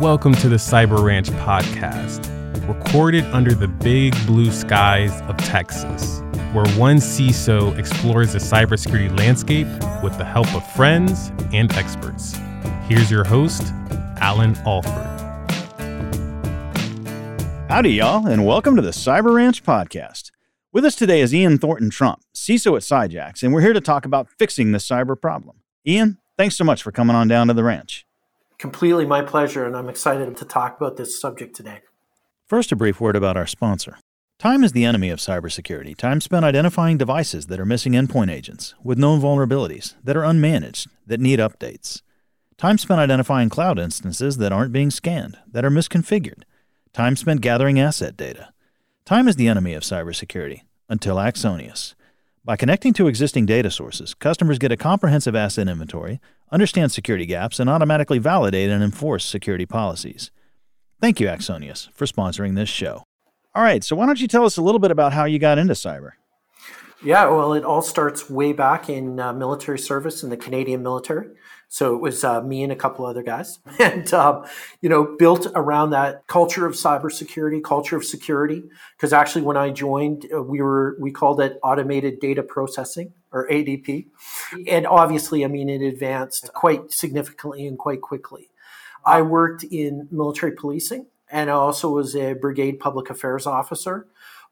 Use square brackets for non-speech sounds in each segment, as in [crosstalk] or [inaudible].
Welcome to the Cyber Ranch podcast, recorded under the big blue skies of Texas, where one CISO explores the cybersecurity landscape with the help of friends and experts. Here's your host, Allan Alford. Howdy, y'all, and welcome to the Cyber Ranch podcast. With us today is Ian Thornton Trump, CISO at Cyjax, and we're here to talk about fixing the cyber problem. Ian, thanks so much for coming on down to the ranch. Completely my pleasure, and I'm excited to talk about this subject today. First, a brief word about our sponsor. Time is the enemy of cybersecurity. Time spent identifying devices that are missing endpoint agents, with known vulnerabilities, that are unmanaged, that need updates. Time spent identifying cloud instances that aren't being scanned, that are misconfigured. Time spent gathering asset data. Time is the enemy of cybersecurity, until Axonius. By connecting to existing data sources, customers get a comprehensive asset inventory, understand security gaps, and automatically validate and enforce security policies. Thank you, Axonius, for sponsoring this show. All right, so why don't you tell us a little bit about how you got into cyber? Yeah, well, it all starts way back in uh, military service in the Canadian military. So it was uh, me and a couple other guys, [laughs] and um, you know, built around that culture of cybersecurity, culture of security. Because actually, when I joined, uh, we were we called it automated data processing or ADP, and obviously, I mean, it advanced quite significantly and quite quickly. I worked in military policing, and I also was a brigade public affairs officer.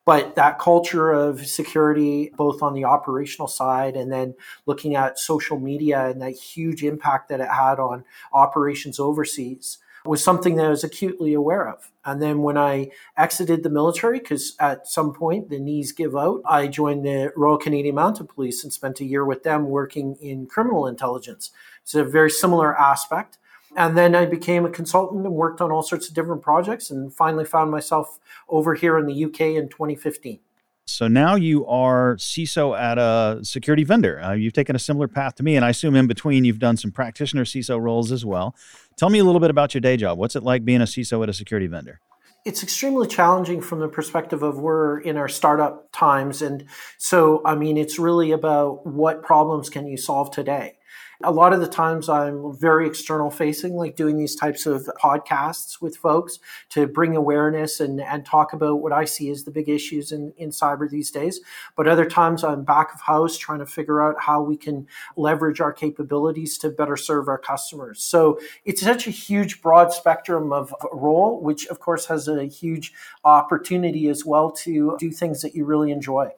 But that culture of security, both on the operational side and then looking at social media and that huge impact that it had on operations overseas, was something that I was acutely aware of. And then when I exited the military, because at some point the knees give out, I joined the Royal Canadian Mounted Police and spent a year with them working in criminal intelligence. It's a very similar aspect. And then I became a consultant and worked on all sorts of different projects and finally found myself over here in the UK in 2015. So now you are CISO at a security vendor. Uh, you've taken a similar path to me, and I assume in between you've done some practitioner CISO roles as well. Tell me a little bit about your day job. What's it like being a CISO at a security vendor? It's extremely challenging from the perspective of we're in our startup times. And so, I mean, it's really about what problems can you solve today? A lot of the times I'm very external facing, like doing these types of podcasts with folks to bring awareness and, and talk about what I see as the big issues in, in cyber these days. But other times I'm back of house trying to figure out how we can leverage our capabilities to better serve our customers. So it's such a huge, broad spectrum of role, which of course has a huge opportunity as well to do things that you really enjoy.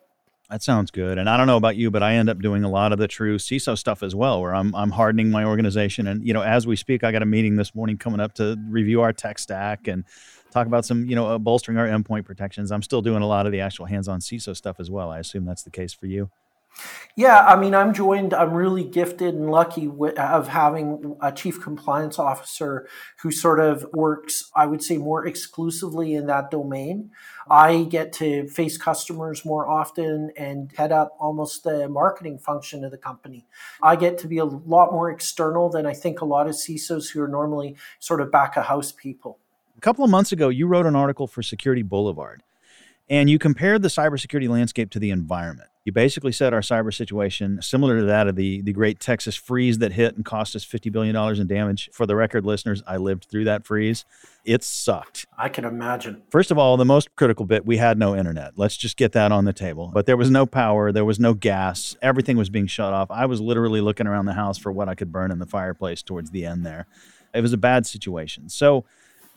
That sounds good. And I don't know about you, but I end up doing a lot of the true CISO stuff as well, where I'm I'm hardening my organization. And you know, as we speak, I got a meeting this morning coming up to review our tech stack and talk about some you know uh, bolstering our endpoint protections. I'm still doing a lot of the actual hands-on CISO stuff as well. I assume that's the case for you. Yeah, I mean, I'm joined. I'm really gifted and lucky with, of having a chief compliance officer who sort of works, I would say, more exclusively in that domain. I get to face customers more often and head up almost the marketing function of the company. I get to be a lot more external than I think a lot of CISOs who are normally sort of back of house people. A couple of months ago, you wrote an article for Security Boulevard and you compared the cybersecurity landscape to the environment. You basically said our cyber situation, similar to that of the, the great Texas freeze that hit and cost us $50 billion in damage. For the record, listeners, I lived through that freeze. It sucked. I can imagine. First of all, the most critical bit we had no internet. Let's just get that on the table. But there was no power, there was no gas, everything was being shut off. I was literally looking around the house for what I could burn in the fireplace towards the end there. It was a bad situation. So,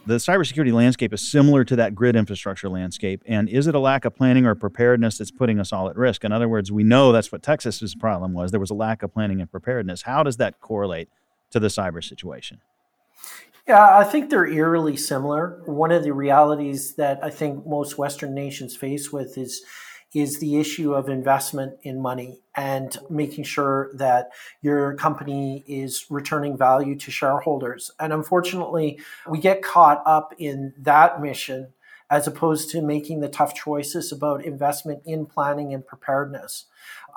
the cybersecurity landscape is similar to that grid infrastructure landscape. And is it a lack of planning or preparedness that's putting us all at risk? In other words, we know that's what Texas's problem was. There was a lack of planning and preparedness. How does that correlate to the cyber situation? Yeah, I think they're eerily similar. One of the realities that I think most Western nations face with is is the issue of investment in money and making sure that your company is returning value to shareholders. And unfortunately, we get caught up in that mission as opposed to making the tough choices about investment in planning and preparedness.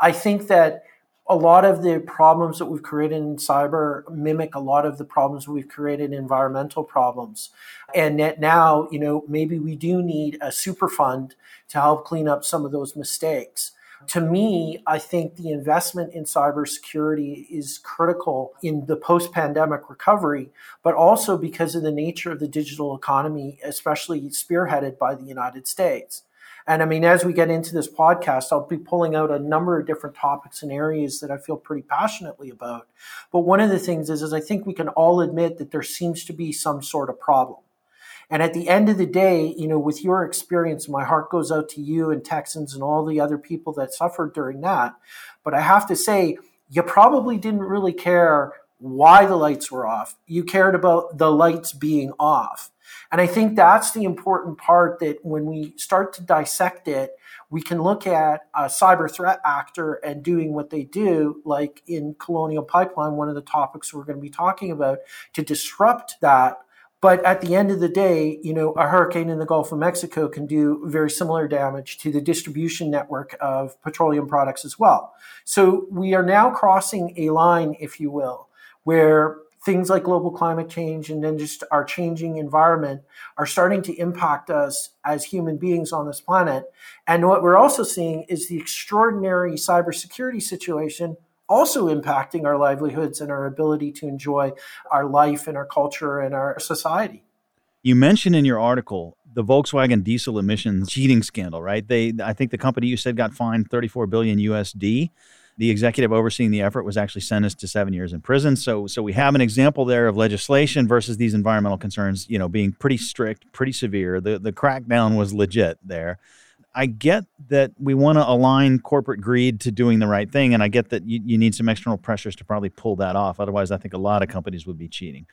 I think that a lot of the problems that we've created in cyber mimic a lot of the problems we've created in environmental problems. And that now, you know, maybe we do need a super fund to help clean up some of those mistakes. To me, I think the investment in cybersecurity is critical in the post pandemic recovery, but also because of the nature of the digital economy, especially spearheaded by the United States. And I mean, as we get into this podcast, I'll be pulling out a number of different topics and areas that I feel pretty passionately about. But one of the things is, is I think we can all admit that there seems to be some sort of problem. And at the end of the day, you know, with your experience, my heart goes out to you and Texans and all the other people that suffered during that. But I have to say, you probably didn't really care why the lights were off. You cared about the lights being off. And I think that's the important part that when we start to dissect it, we can look at a cyber threat actor and doing what they do, like in Colonial Pipeline, one of the topics we're going to be talking about, to disrupt that. But at the end of the day, you know, a hurricane in the Gulf of Mexico can do very similar damage to the distribution network of petroleum products as well. So we are now crossing a line, if you will, where things like global climate change and then just our changing environment are starting to impact us as human beings on this planet. And what we're also seeing is the extraordinary cybersecurity situation also impacting our livelihoods and our ability to enjoy our life and our culture and our society. You mentioned in your article the Volkswagen diesel emissions cheating scandal, right? They I think the company you said got fined 34 billion USD the executive overseeing the effort was actually sentenced to seven years in prison. So, so we have an example there of legislation versus these environmental concerns, you know, being pretty strict, pretty severe. The the crackdown was legit there. I get that we want to align corporate greed to doing the right thing, and I get that you, you need some external pressures to probably pull that off. Otherwise, I think a lot of companies would be cheating.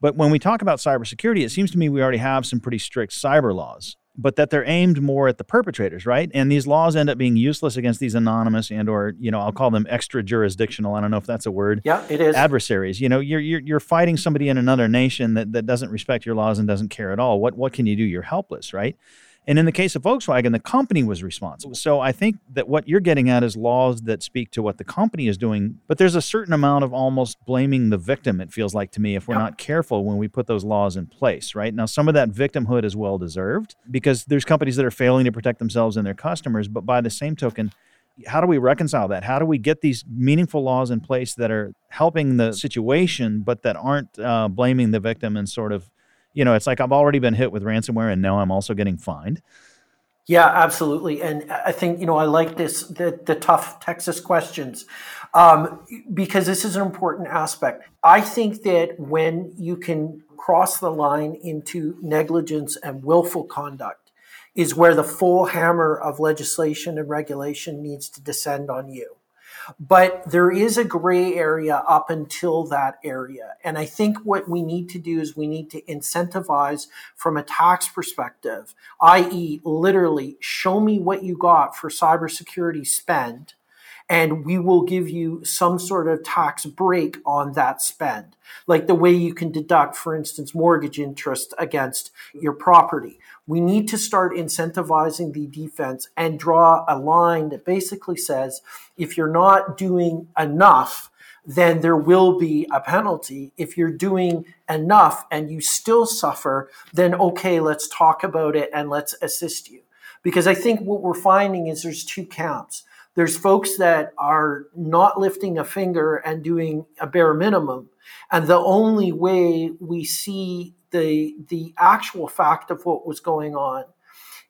But when we talk about cybersecurity, it seems to me we already have some pretty strict cyber laws but that they're aimed more at the perpetrators, right? And these laws end up being useless against these anonymous and or you know I'll call them extra jurisdictional. I don't know if that's a word. Yeah, it is. Adversaries. You know, you're you're, you're fighting somebody in another nation that, that doesn't respect your laws and doesn't care at all. What what can you do? You're helpless, right? And in the case of Volkswagen, the company was responsible. So I think that what you're getting at is laws that speak to what the company is doing, but there's a certain amount of almost blaming the victim, it feels like to me, if we're not careful when we put those laws in place, right? Now, some of that victimhood is well deserved because there's companies that are failing to protect themselves and their customers, but by the same token, how do we reconcile that? How do we get these meaningful laws in place that are helping the situation, but that aren't uh, blaming the victim and sort of you know, it's like I've already been hit with ransomware and now I'm also getting fined. Yeah, absolutely. And I think, you know, I like this, the, the tough Texas questions, um, because this is an important aspect. I think that when you can cross the line into negligence and willful conduct is where the full hammer of legislation and regulation needs to descend on you. But there is a gray area up until that area. And I think what we need to do is we need to incentivize from a tax perspective, i.e., literally show me what you got for cybersecurity spend and we will give you some sort of tax break on that spend, like the way you can deduct, for instance, mortgage interest against your property. We need to start incentivizing the defense and draw a line that basically says if you're not doing enough, then there will be a penalty. If you're doing enough and you still suffer, then okay, let's talk about it and let's assist you. Because I think what we're finding is there's two camps there's folks that are not lifting a finger and doing a bare minimum. And the only way we see the, the actual fact of what was going on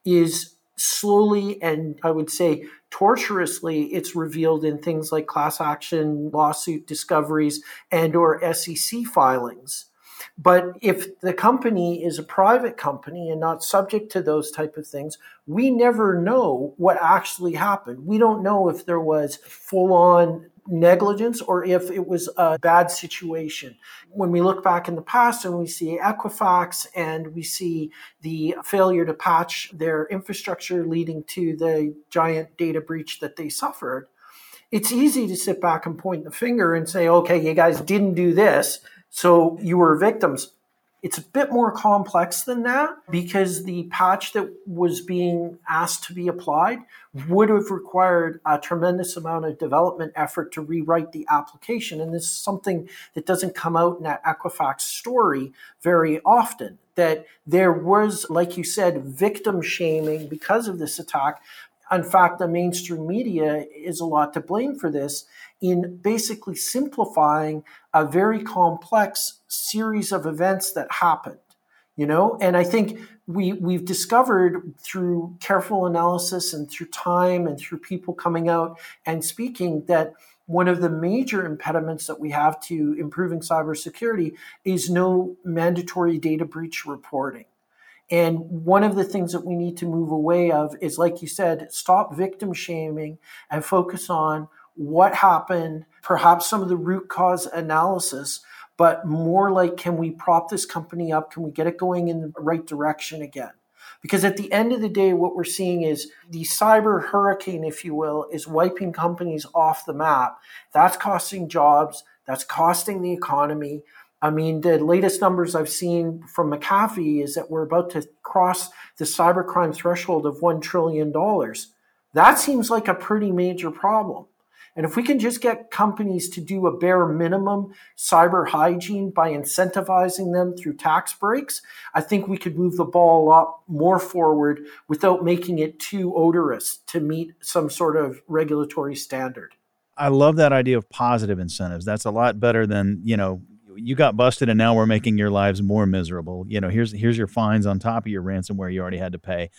is slowly and I would say torturously it's revealed in things like class action lawsuit discoveries and or SEC filings but if the company is a private company and not subject to those type of things, we never know what actually happened. We don't know if there was full on negligence or if it was a bad situation. When we look back in the past and we see Equifax and we see the failure to patch their infrastructure leading to the giant data breach that they suffered, it's easy to sit back and point the finger and say, okay, you guys didn't do this. So you were victims. It's a bit more complex than that because the patch that was being asked to be applied would have required a tremendous amount of development effort to rewrite the application. And this is something that doesn't come out in that Equifax story very often. That there was, like you said, victim shaming because of this attack In fact, the mainstream media is a lot to blame for this in basically simplifying a very complex series of events that happened you know? And i think we we've discovered through careful analysis and through time and through people coming out and speaking that one of the major impediments that we have to improving cybersecurity is no mandatory data breach reporting and one of the things that we need to move away of is like you said stop victim shaming and focus on what happened perhaps some of the root cause analysis but more like can we prop this company up? Can we get it going in the right direction again? Because at the end of the day, what we're seeing is the cyber hurricane, if you will, is wiping companies off the map. That's costing jobs, that's costing the economy. I mean, the latest numbers I've seen from McAfee is that we're about to cross the cybercrime threshold of $1 trillion. That seems like a pretty major problem. And if we can just get companies to do a bare minimum cyber hygiene by incentivizing them through tax breaks, I think we could move the ball a lot more forward without making it too odorous to meet some sort of regulatory standard. I love that idea of positive incentives. That's a lot better than, you know, you got busted and now we're making your lives more miserable. You know, here's here's your fines on top of your ransomware you already had to pay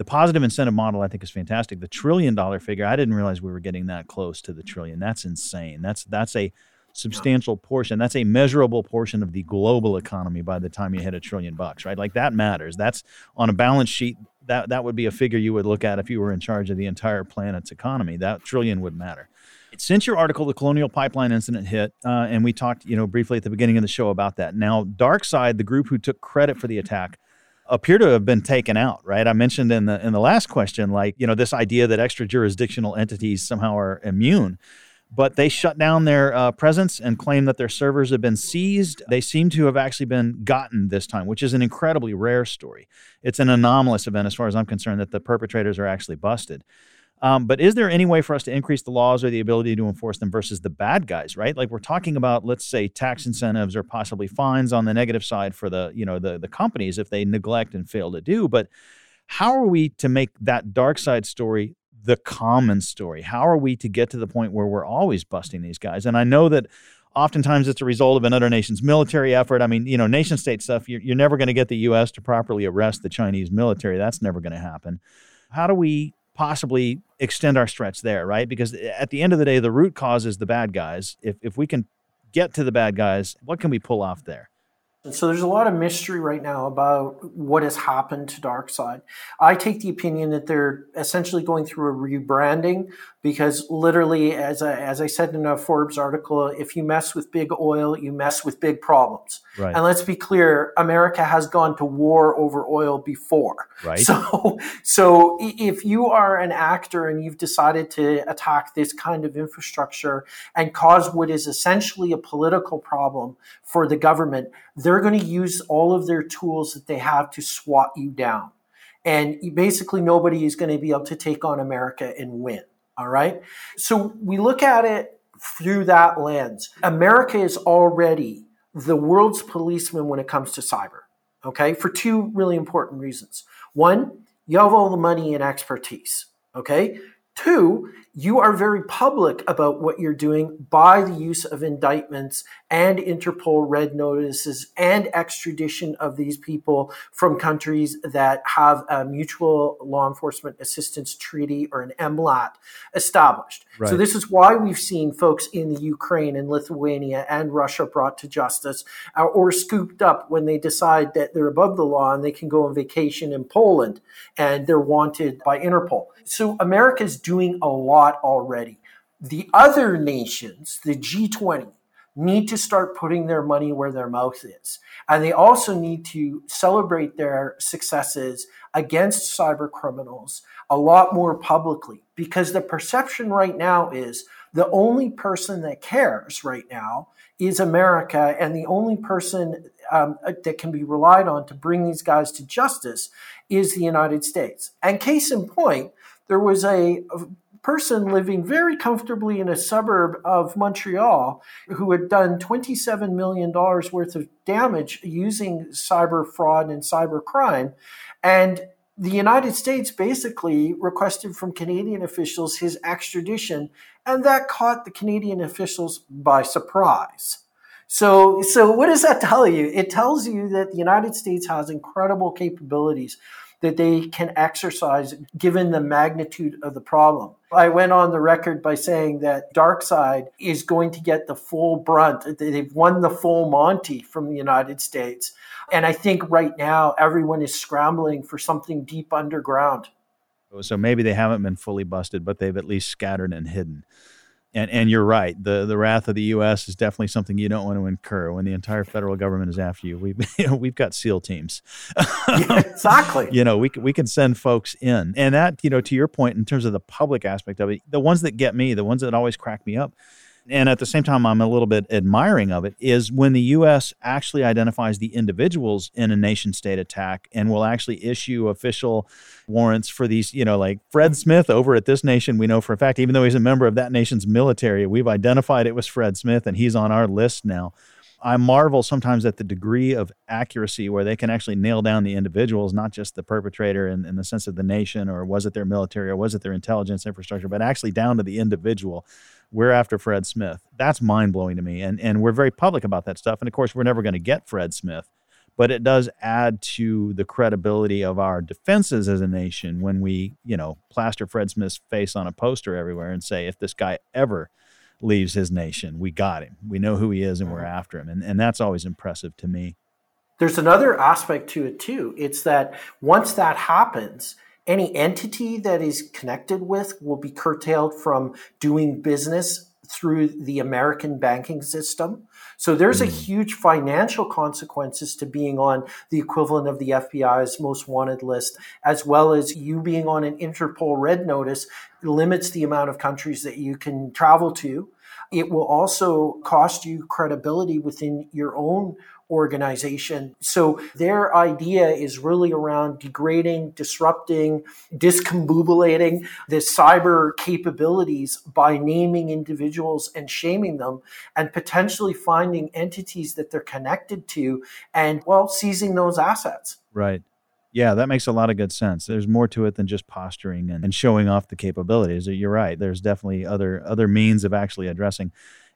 the positive incentive model I think is fantastic. The trillion dollar figure, I didn't realize we were getting that close to the trillion. That's insane. That's that's a substantial portion. That's a measurable portion of the global economy by the time you hit a trillion bucks, right? Like that matters. That's on a balance sheet. That that would be a figure you would look at if you were in charge of the entire planet's economy. That trillion would matter. Since your article, the Colonial Pipeline incident hit, uh, and we talked, you know, briefly at the beginning of the show about that. Now, DarkSide, the group who took credit for the attack, appear to have been taken out, right? I mentioned in the in the last question, like you know, this idea that extra jurisdictional entities somehow are immune, but they shut down their uh, presence and claim that their servers have been seized. They seem to have actually been gotten this time, which is an incredibly rare story. It's an anomalous event, as far as I'm concerned, that the perpetrators are actually busted. Um, but is there any way for us to increase the laws or the ability to enforce them versus the bad guys, right? Like we're talking about, let's say, tax incentives or possibly fines on the negative side for the, you know, the the companies if they neglect and fail to do. But how are we to make that dark side story the common story? How are we to get to the point where we're always busting these guys? And I know that oftentimes it's a result of another nation's military effort. I mean, you know, nation state stuff, you're, you're never going to get the U.S. to properly arrest the Chinese military. That's never going to happen. How do we possibly extend our stretch there, right? Because at the end of the day, the root cause is the bad guys. If if we can get to the bad guys, what can we pull off there? So there's a lot of mystery right now about what has happened to DarkSide. I take the opinion that they're essentially going through a rebranding because literally, as I, as I said in a Forbes article, if you mess with big oil, you mess with big problems. Right. And let's be clear, America has gone to war over oil before. Right. So, [laughs] so if you are an actor and you've decided to attack this kind of infrastructure and cause what is essentially a political problem for the government, they're going to use all of their tools that they have to swat you down. And basically, nobody is going to be able to take on America and win. All right. So we look at it through that lens. America is already the world's policeman when it comes to cyber. Okay. For two really important reasons. One, you have all the money and expertise. Okay. Two, you are very public about what you're doing by the use of indictments and Interpol red notices and extradition of these people from countries that have a mutual law enforcement assistance treaty or an MLAT established. Right. So this is why we've seen folks in the Ukraine and Lithuania and Russia brought to justice uh, or scooped up when they decide that they're above the law and they can go on vacation in Poland and they're wanted by Interpol. So America's doing a lot already. The other nations, the G20, need to start putting their money where their mouth is. And they also need to celebrate their successes against cyber criminals a lot more publicly because the perception right now is the only person that cares right now is America, and the only person um, that can be relied on to bring these guys to justice is the United States. And case in point, there was a person living very comfortably in a suburb of Montreal who had done $27 million worth of damage using cyber fraud and cyber crime. And the United States basically requested from Canadian officials his extradition, and that caught the Canadian officials by surprise. So, so what does that tell you? It tells you that the United States has incredible capabilities that they can exercise given the magnitude of the problem. I went on the record by saying that DarkSide is going to get the full brunt. They've won the full Monty from the United States. And I think right now everyone is scrambling for something deep underground. So maybe they haven't been fully busted, but they've at least scattered and hidden. And and you're right. The the wrath of the U.S. is definitely something you don't want to incur when the entire federal government is after you. We've [laughs] you know, we've got SEAL teams. yeah, [laughs] exactly. you know, we we can send folks in, and that you know, to your point, in terms of the public aspect of it, the ones that get me, the ones that always crack me up, and at the same time I'm a little bit admiring of it is when the US actually identifies the individuals in a nation state attack and will actually issue official warrants for these, you know, like Fred Smith over at this nation we know for a fact even though he's a member of that nation's military, we've identified it was Fred Smith and he's on our list now. I marvel sometimes at the degree of accuracy where they can actually nail down the individuals, not just the perpetrator in, in, the sense of the nation or was it their military or was it their intelligence infrastructure, but actually down to the individual we're after Fred Smith. That's mind blowing to me. And, and we're very public about that stuff. And of course, we're never going to get Fred Smith, but it does add to the credibility of our defenses as a nation when we, you know, plaster Fred Smith's face on a poster everywhere and say, if this guy ever leaves his nation, we got him. We know who he is and we're mm-hmm. after him. And, and that's always impressive to me. There's another aspect to it too. It's that once that happens, any entity that is connected with will be curtailed from doing business through the American banking system. So there's a hmm. huge financial consequences to being on the equivalent of the FBI's most wanted list, as well as you being on an Interpol red notice limits the amount of countries that you can travel to. It will also cost you credibility within your own organization. So their idea is really around degrading, disrupting, discombobulating the cyber capabilities by naming individuals and shaming them and potentially finding entities that they're connected to and, well, seizing those assets. Right. Yeah, that makes a lot of good sense. There's more to it than just posturing and, and showing off the capabilities. You're right. There's definitely other other means of actually addressing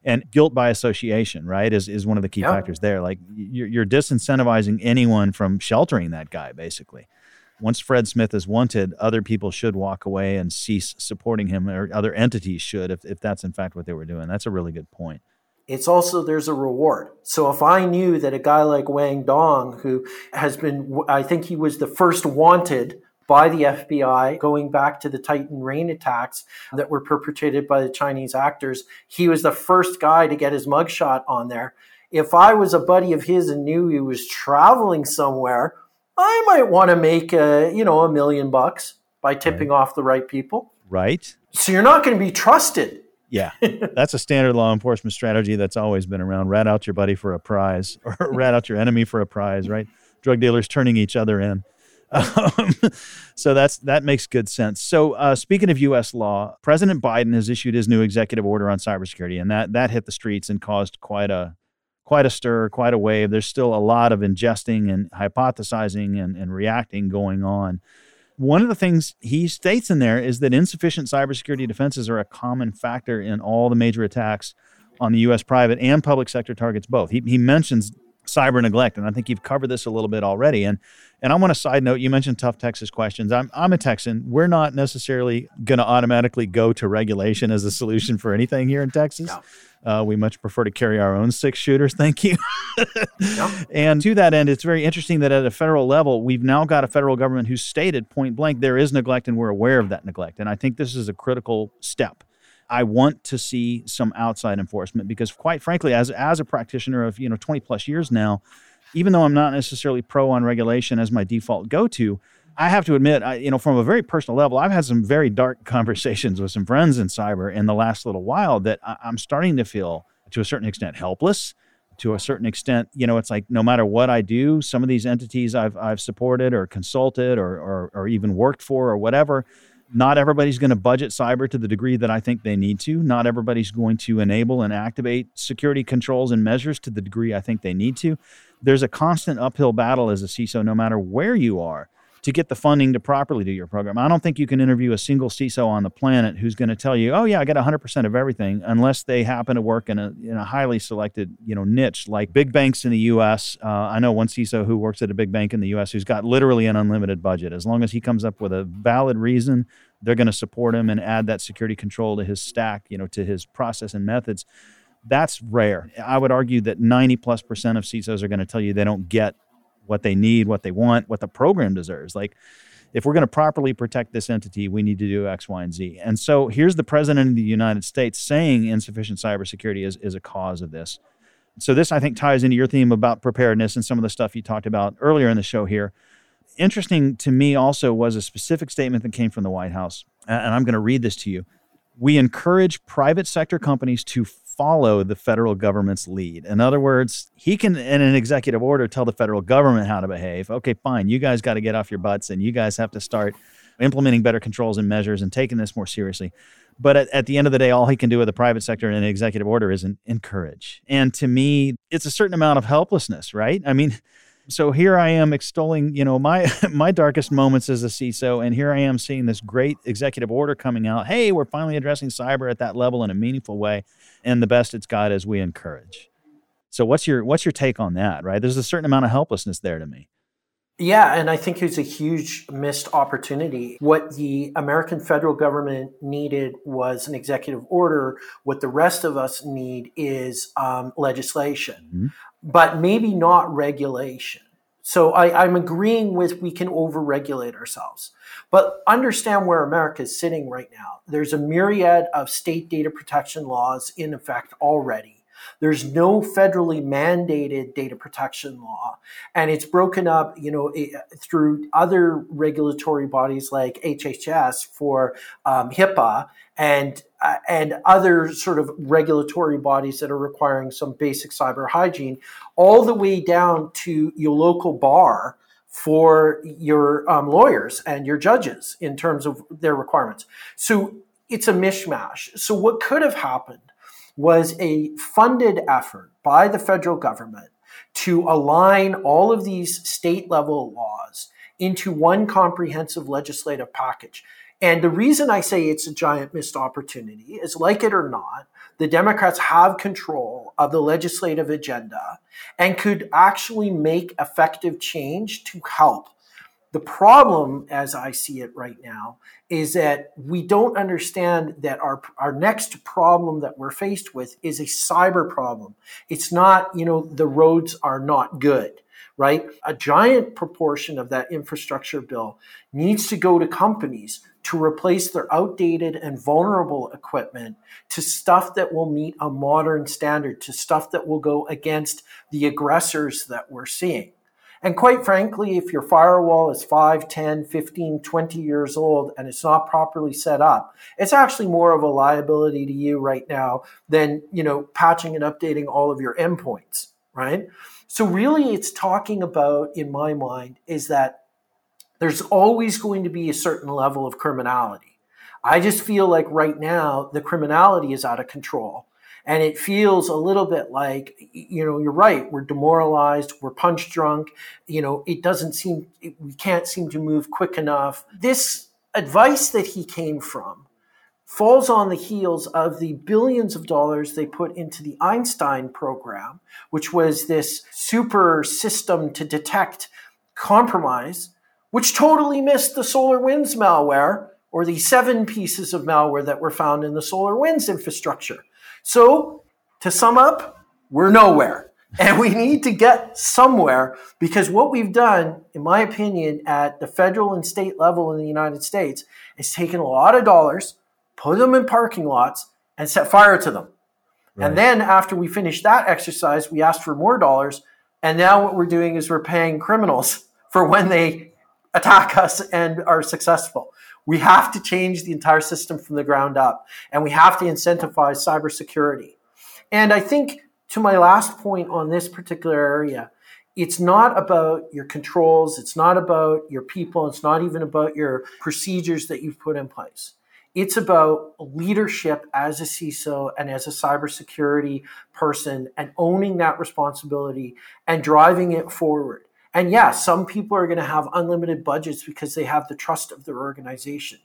and guilt by association right is, is one of the key factors there. Like you're, you're disincentivizing anyone from sheltering that guy basically. Once fred smith is wanted other people should walk away and cease supporting him or other entities should if, if that's in fact what they were doing. That's a really good point. It's also there's a reward. So if I knew that a guy like Wang Dong, who has been, I think he was the first wanted by the FBI going back to the Titan rain attacks that were perpetrated by the Chinese actors. He was the first guy to get his mugshot on there. If I was a buddy of his and knew he was traveling somewhere, I might want to make a, you know, a million bucks by tipping right. off the right people. Right. So you're not going to be trusted. Yeah, [laughs] that's a standard law enforcement strategy that's always been around. Rat out your buddy for a prize, or [laughs] rat out your enemy for a prize. Right? Drug dealers turning each other in. Um, [laughs] so that's that makes good sense. So uh, speaking of U.S. law, President Biden has issued his new executive order on cybersecurity, and that that hit the streets and caused quite a quite a stir, quite a wave. There's still a lot of ingesting and hypothesizing and, and reacting going on. One of the things he states in there is that insufficient cybersecurity defenses are a common factor in all the major attacks on the U.S. private and public sector targets both. He, he mentions cyber neglect. And I think you've covered this a little bit already. And and I want to side note, you mentioned tough Texas questions. I'm I'm a Texan. We're not necessarily going to automatically go to regulation as a solution for anything here in Texas. No. Uh, we much prefer to carry our own six shooters. [laughs] Thank you. And to that end, it's very interesting that at a federal level, we've now got a federal government who's stated point blank there is neglect and we're aware of that neglect. And I think this is a critical step I want to see some outside enforcement because, quite frankly, as as a practitioner of you know 20 plus years now, even though I'm not necessarily pro on regulation as my default go to, I have to admit, I, you know, from a very personal level, I've had some very dark [laughs] conversations with some friends in cyber in the last little while that I, I'm starting to feel, to a certain extent, helpless. To a certain extent, you know, it's like no matter what I do, some of these entities I've I've supported or consulted or or, or even worked for or whatever not everybody's going to budget cyber to the degree that I think they need to. Not everybody's going to enable and activate security controls and measures to the degree I think they need to. There's a constant uphill battle as a CISO, no matter where you are, to get the funding to properly do your program. I don't think you can interview a single CISO on the planet who's going to tell you, "Oh yeah, I got 100% of everything," unless they happen to work in a in a highly selected you know niche like big banks in the U.S. Uh, I know one CISO who works at a big bank in the U.S. who's got literally an unlimited budget. As long as he comes up with a valid reason, they're going to support him and add that security control to his stack, you know, to his process and methods. That's rare. I would argue that 90 plus percent of CISOs are going to tell you they don't get what they need, what they want, what the program deserves. Like, if we're going to properly protect this entity, we need to do X, Y, and Z. And so here's the president of the United States saying insufficient cybersecurity is, is a cause of this. So this, I think, ties into your theme about preparedness and some of the stuff you talked about earlier in the show here. Interesting to me also was a specific statement that came from the White House. And I'm going to read this to you. We encourage private sector companies to follow the federal government's lead. In other words, he can, in an executive order, tell the federal government how to behave. Okay, fine. You guys got to get off your butts and you guys have to start implementing better controls and measures and taking this more seriously. But at, at the end of the day, all he can do with the private sector in an executive order is encourage. And to me, it's a certain amount of helplessness, right? I mean, so here I am extolling, you know, my [laughs] my darkest moments as a CISO, and here I am seeing this great executive order coming out. Hey, we're finally addressing cyber at that level in a meaningful way, and the best it's got is we encourage. So what's your what's your take on that? Right? There's a certain amount of helplessness there to me. Yeah, and I think it's a huge missed opportunity. What the American federal government needed was an executive order. What the rest of us need is um, legislation. But maybe not regulation. So I, am agreeing with we can overregulate ourselves. But understand where America is sitting right now. There's a myriad of state data protection laws in effect already. There's no federally mandated data protection law, and it's broken up, you know, through other regulatory bodies like HHS for um, HIPAA and and other sort of regulatory bodies that are requiring some basic cyber hygiene, all the way down to your local bar for your um, lawyers and your judges in terms of their requirements. So it's a mishmash. So what could have happened was a funded effort by the federal government to align all of these state level laws into one comprehensive legislative package. And the reason I say it's a giant missed opportunity is like it or not, the Democrats have control of the legislative agenda and could actually make effective change to help. The problem, as I see it right now, is that we don't understand that our, our next problem that we're faced with is a cyber problem. It's not, you know, the roads are not good right? A giant proportion of that infrastructure bill needs to go to companies to replace their outdated and vulnerable equipment to stuff that will meet a modern standard, to stuff that will go against the aggressors that we're seeing. And quite frankly, if your firewall is 5, 10, 15, 20 years old and it's not properly set up, it's actually more of a liability to you right now than, you know, patching and updating all of your endpoints, right? So really it's talking about in my mind is that there's always going to be a certain level of criminality. I just feel like right now the criminality is out of control. And it feels a little bit like, you know, you're right. We're demoralized. We're punch drunk. You know, it doesn't seem, we can't seem to move quick enough. This advice that he came from falls on the heels of the billions of dollars they put into the Einstein program, which was this super system to detect compromise which totally missed the Solar Winds malware or the seven pieces of malware that were found in the Solar Winds infrastructure. So, to sum up, we're nowhere. And we need to get somewhere because what we've done, in my opinion, at the federal and state level in the United States is taken a lot of dollars, put them in parking lots, and set fire to them. Right. And then after we finish that exercise, we asked for more dollars. And now what we're doing is we're paying criminals [laughs] for when they attack us and are successful. We have to change the entire system from the ground up, and we have to incentivize cybersecurity. And I think to my last point on this particular area, it's not about your controls, it's not about your people, it's not even about your procedures that you've put in place. It's about leadership as a CISO and as a cybersecurity person and owning that responsibility and driving it forward And yeah, some people are going to have unlimited budgets because they have the trust of their organization.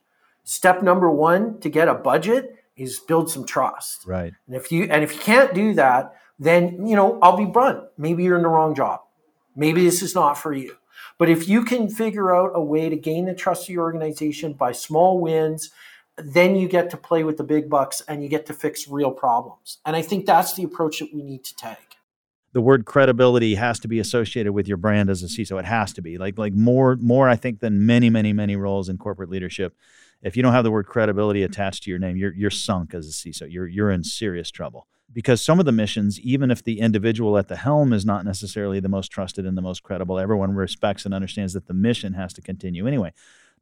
Step number one to get a budget is build some trust. Right. And if you and if you can't do that, then you know I'll be blunt. Maybe you're in the wrong job. Maybe this is not for you. But if you can figure out a way to gain the trust of your organization by small wins, then you get to play with the big bucks and you get to fix real problems. And I think that's the approach that we need to take. The word credibility has to be associated with your brand as a CISO. It has to be like like more more I think than many many many roles in corporate leadership. If you don't have the word credibility attached to your name, you're you're sunk as a CISO. You're you're in serious trouble because some of the missions, even if the individual at the helm is not necessarily the most trusted and the most credible, everyone respects and understands that the mission has to continue anyway.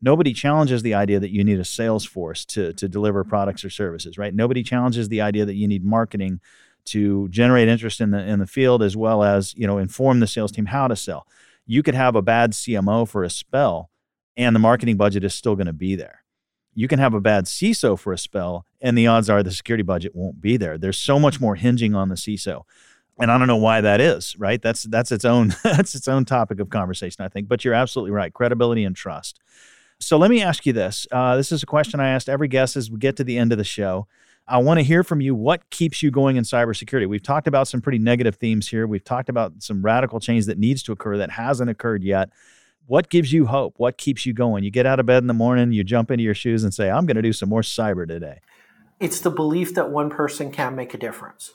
Nobody challenges the idea that you need a sales force to, to deliver mm-hmm. products or services, right? Nobody challenges the idea that you need marketing to generate interest in the in the field as well as you know inform the sales team how to sell. You could have a bad CMO for a spell, and the marketing budget is still going to be there you can have a bad CISO for a spell, and the odds are the security budget won't be there. There's so much more hinging on the CISO. And I don't know why that is, right? That's that's its own [laughs] that's its own topic of conversation, I think. But you're absolutely right. Credibility and trust. So let me ask you this. Uh, this is a question I asked every guest as we get to the end of the show. I want to hear from you. What keeps you going in cybersecurity? We've talked about some pretty negative themes here. We've talked about some radical change that needs to occur that hasn't occurred yet what gives you hope? What keeps you going? You get out of bed in the morning, you jump into your shoes and say, I'm going to do some more cyber today. It's the belief that one person can make a difference,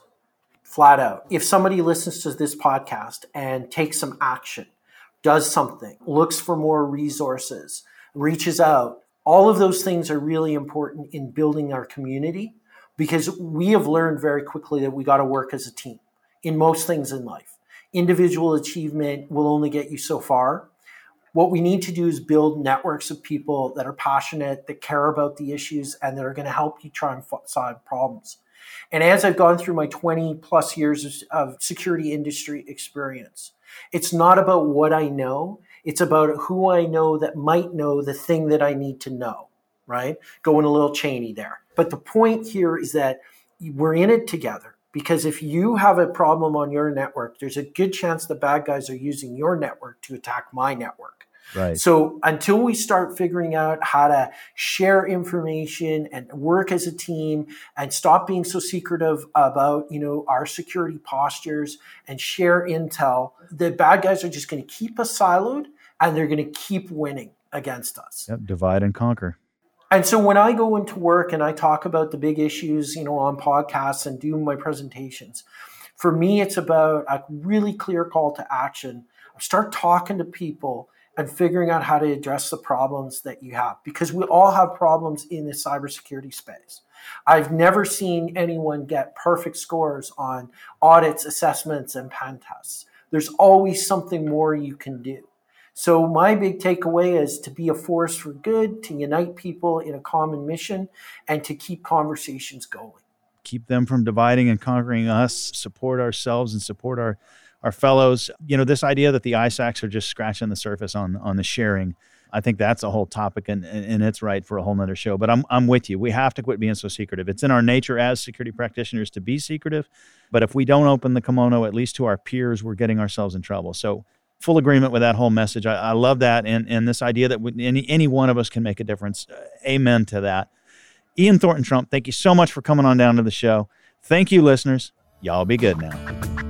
flat out. If somebody listens to this podcast and takes some action, does something, looks for more resources, reaches out, all of those things are really important in building our community because we have learned very quickly that we got to work as a team in most things in life. Individual achievement will only get you so far what we need to do is build networks of people that are passionate, that care about the issues, and that are going to help you try and solve problems. And as I've gone through my 20 plus years of security industry experience, it's not about what I know, it's about who I know that might know the thing that I need to know, right? Going a little chainy there. But the point here is that we're in it together because if you have a problem on your network, there's a good chance the bad guys are using your network to attack my network. Right. So until we start figuring out how to share information and work as a team and stop being so secretive about, you know, our security postures and share intel, the bad guys are just going to keep us siloed and they're going to keep winning against us. Yep, divide and conquer. And so when I go into work and I talk about the big issues, you know, on podcasts and do my presentations, for me it's about a really clear call to action. Start talking to people and figuring out how to address the problems that you have because we all have problems in the cybersecurity space. I've never seen anyone get perfect scores on audits, assessments, and pen tests. There's always something more you can do. So, my big takeaway is to be a force for good, to unite people in a common mission, and to keep conversations going. Keep them from dividing and conquering us, support ourselves, and support our our fellows. You know, this idea that the ISACs are just scratching the surface on on the sharing. I think that's a whole topic and, and it's right for a whole nother show. But I'm, I'm with you. We have to quit being so secretive. It's in our nature as security practitioners to be secretive. But if we don't open the kimono, at least to our peers, we're getting ourselves in trouble. So full agreement with that whole message. I, I love that. And, and this idea that any, any one of us can make a difference. Uh, amen to that. Ian Thornton Trump, thank you so much for coming on down to the show. Thank you, listeners. Y'all be good now.